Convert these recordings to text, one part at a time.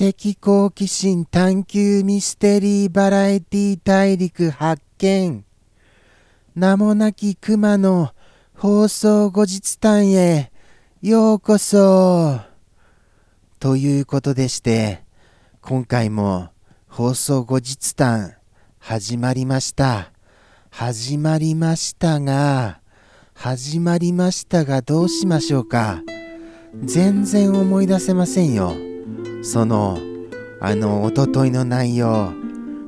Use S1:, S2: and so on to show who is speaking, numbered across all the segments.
S1: 的好奇心探求ミステリーバラエティ大陸発見名もなき熊の放送後日誕へようこそ。ということでして今回も放送後日談始まりました。始まりましたが始まりましたがどうしましょうか。全然思い出せませんよ。そのあのおとといの内容。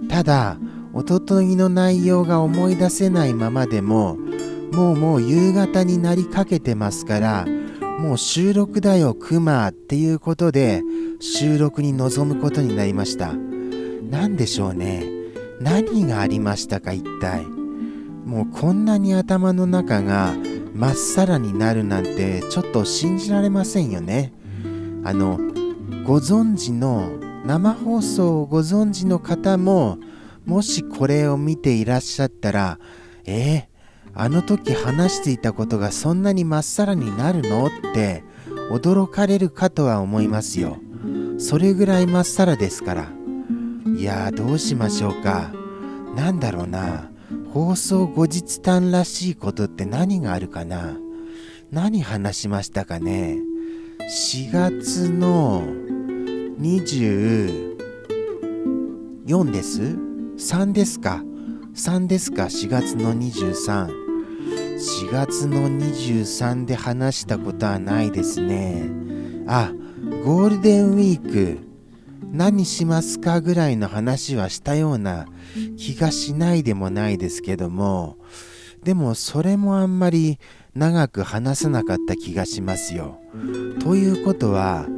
S1: ただおとといの内容が思い出せないままでももうもう夕方になりかけてますからもう収録だよクマっていうことで収録に臨むことになりました。何でしょうね。何がありましたか一体。もうこんなに頭の中がまっさらになるなんてちょっと信じられませんよね。あのご存知の生放送をご存知の方ももしこれを見ていらっしゃったらえー、あの時話していたことがそんなにまっさらになるの？って驚かれるかとは思いますよ。それぐらいまっさらですから。いやーどうしましょうか。なんだろうな。放送後日談らしいことって何があるかな。何話しましたかね。4月の24です。3ですか。3ですか。4月の23 4月の23で話したことはないですね。あゴールデンウィーク何しますかぐらいの話はしたような気がしないでもないですけども。でもそれもあんまり長く話さなかった気がしますよ。ということは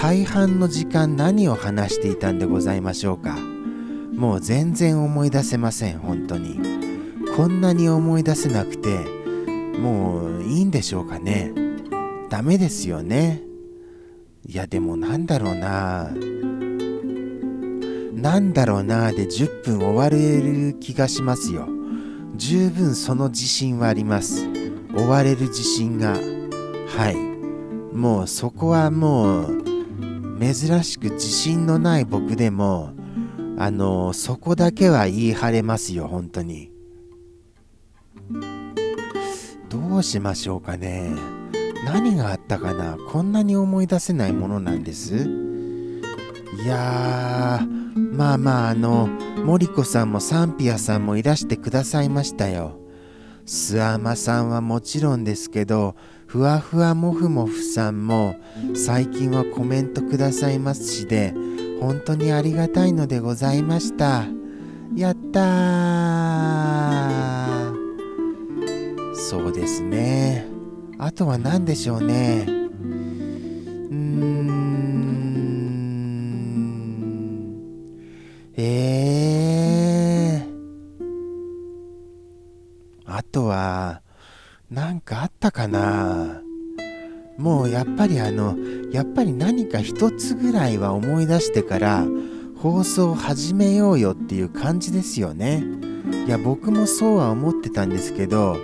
S1: 大半の時間何を話していたんでございましょうか。もう全然思い出せません本当に。こんなに思い出せなくてもういいんでしょうかね。ダメですよね。いやでもなんだろうな。なんだろうな。で10分終われる気がしますよ。十分その自信はあります。終われる自信が。はい。もうそこはもう珍しく自信のない僕でもあのそこだけは言い張れますよ本当に。どうしましょうかね。何があったかな。こんなに思い出せないものなんです。いやーまあまああの森子さんもサンピアさんもいらしてくださいましたよ。諏訪間さんはもちろんですけどふわふわもふもふさんも最近はコメントくださいますしで本当にありがたいのでございました。やったー。ですね。あとは何でしょうね。うん。えー。あとはなんかあったかな。もうやっぱりあのやっぱり何か一つぐらいは思い出してから放送を始めようよっていう感じですよね。いや僕もそうは思ってたんですけど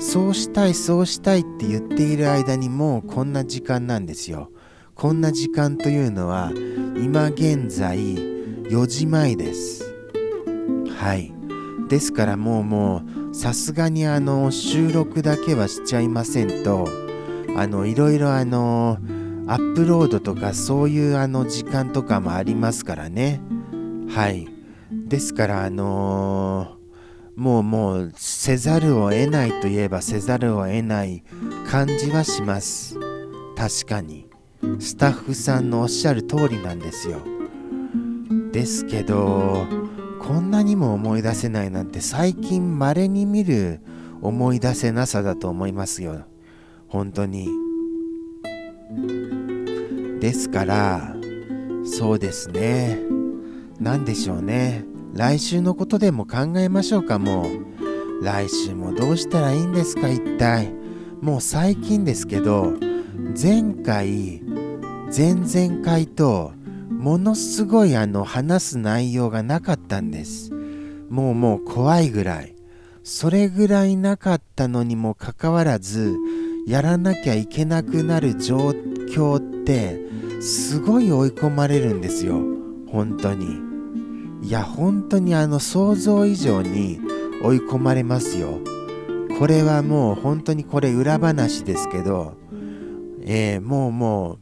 S1: そうしたいそうしたいって言っている間にもうこんな時間なんですよ。こんな時間というのは今現在4時前です。はい。ですからもうもうさすがにあの収録だけはしちゃいませんとあのいろいろあのアップロードとかそういうあの時間とかもありますからね。はい。ですからあのー、もうもうせざるを得ないといえばせざるを得ない感じはします。確かに。スタッフさんのおっしゃる通りなんですよ。ですけどこんなにも思い出せないなんて最近稀に見る思い出せなさだと思いますよ。本当に。ですからそうですね。何でしょうね。来週のことでも考えましょうか。もう。来週もどうしたらいいんですか一体。もう最近ですけど前回前々回とものすごいあの話す内容がなかったんです。もうもう怖いぐらい。それぐらいなかったのにもかかわらずやらなきゃいけなくなる状況ってすごい追い込まれるんですよ。本当に。いや本当にあの想像以上に追い込まれますよ。これはもう本当にこれ裏話ですけどえー、もうもう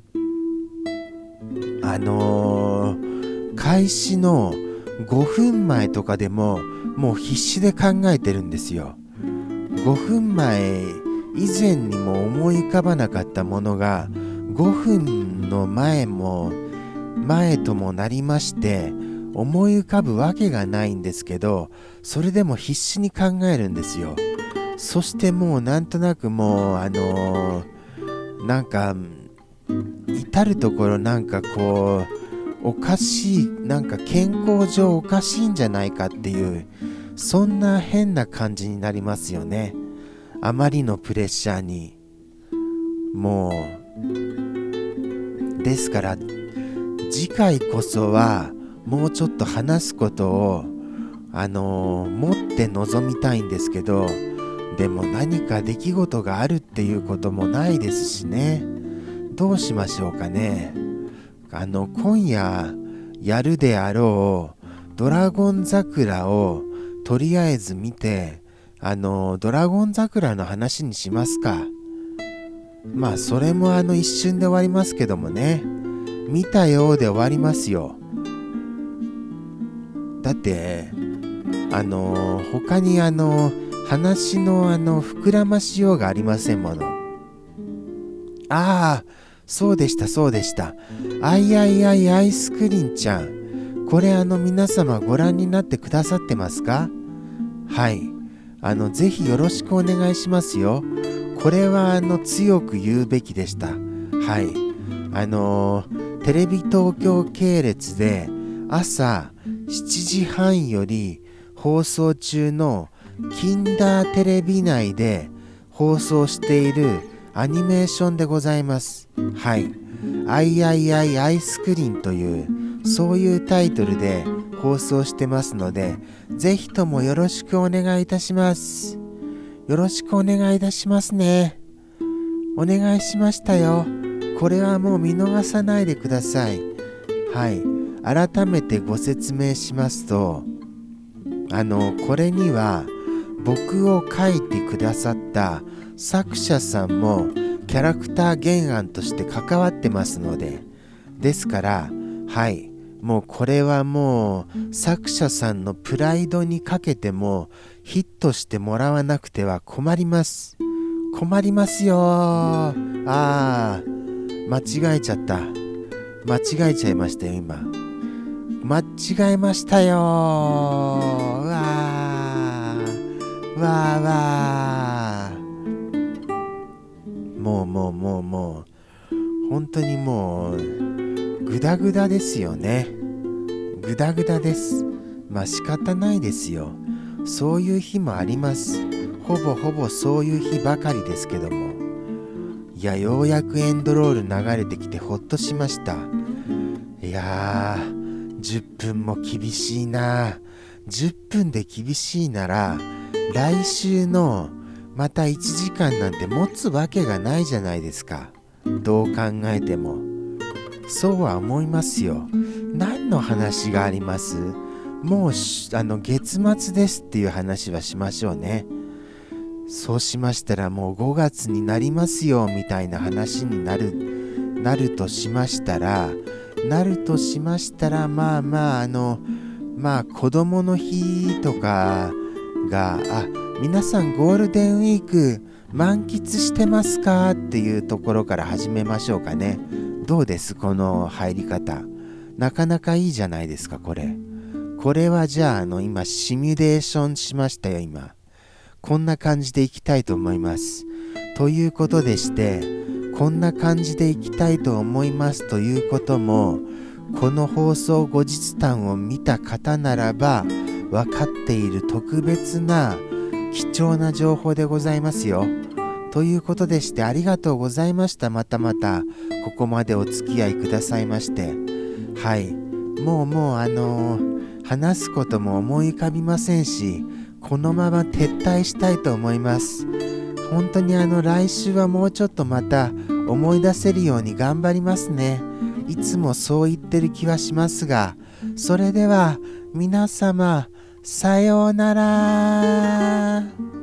S1: あのー、開始の5分前とかでももう必死で考えてるんですよ。5分前以前にも思い浮かばなかったものが5分の前も前ともなりまして思い浮かぶわけがないんですけどそれでも必死に考えるんですよ。そしてもうなんとなくもうあのー、なんか至る所なんかこうおかしいなんか健康上おかしいんじゃないかっていうそんな変な感じになりますよね。あまりのプレッシャーに。もうですから次回こそはもうちょっと話すことをあのー、持って臨みたいんですけどでも何か出来事があるっていうこともないですしね。どうしましょうかね。あの今夜やるであろうドラゴン桜をとりあえず見てあのドラゴン桜の話にしますか。まあそれもあの一瞬で終わりますけどもね。見たようで終わりますよ。だってあの他にあの話のあの膨らましようがありませんもの。ああそうでしたそうでした。あいあいあいアイスクリンちゃん。これあの皆様ご覧になってくださってますか？はい。あのぜひよろしくお願いしますよ。これはあの強く言うべきでした。はい。あのテレビ東京系列で朝7時半より放送中のキンダーテレビ内で放送しているアニメーションでございます。はい。アイアイアイアイスクリーンというそういうタイトルで放送してますので、ぜひともよろしくお願いいたします。よろしくお願いいたしますね。お願いしましたよ。これはもう見逃さないでください。はい。改めてご説明しますと、あの、これには、僕を書いてくださった作者さんもキャラクター原案として関わってますのでですからはいもうこれはもう作者さんのプライドにかけてもヒットしてもらわなくては困ります。困りますよ。ああ間違えちゃった。間違えちゃいましたよ今。間違えましたよ。うわわーわーもうもうもうもう。本当にもうグダグダですよね。グダグダです。まあ仕方ないですよ。そういう日もあります。ほぼほぼそういう日ばかりですけども。いやようやくエンドロール流れてきてほっとしました。いやー。10分も厳しいな。10分で厳しいなら来週のまた1時間なんて持つわけがないじゃないですか。どう考えても。そうは思いますよ。何の話があります？もうあの月末ですっていう話はしましょうね。そうしましたらもう5月になりますよみたいな話になるなるとしましたらなるとしましたらまあまああのまあ子供の日とかがあ皆さんゴールデンウィーク満喫してますかっていうところから始めましょうかね。どうですこの入り方。なかなかいいじゃないですかこれ。これはじゃああの今シミュレーションしましたよ今。こんな感じでいきたいと思います。ということでしてこんな感じでいきたいと思いますということもこの放送後日談を見た方ならば分かっている特別な貴重な情報でございますよ。ということでしてありがとうございました。またまたここまでお付き合いくださいまして。はい。もうもうあのー、話すことも思い浮かびませんし、このまま撤退したいと思います。本当にあの来週はもうちょっとまた思い出せるように頑張りますねいつもそう言ってる気はしますがそれでは皆様さようなら。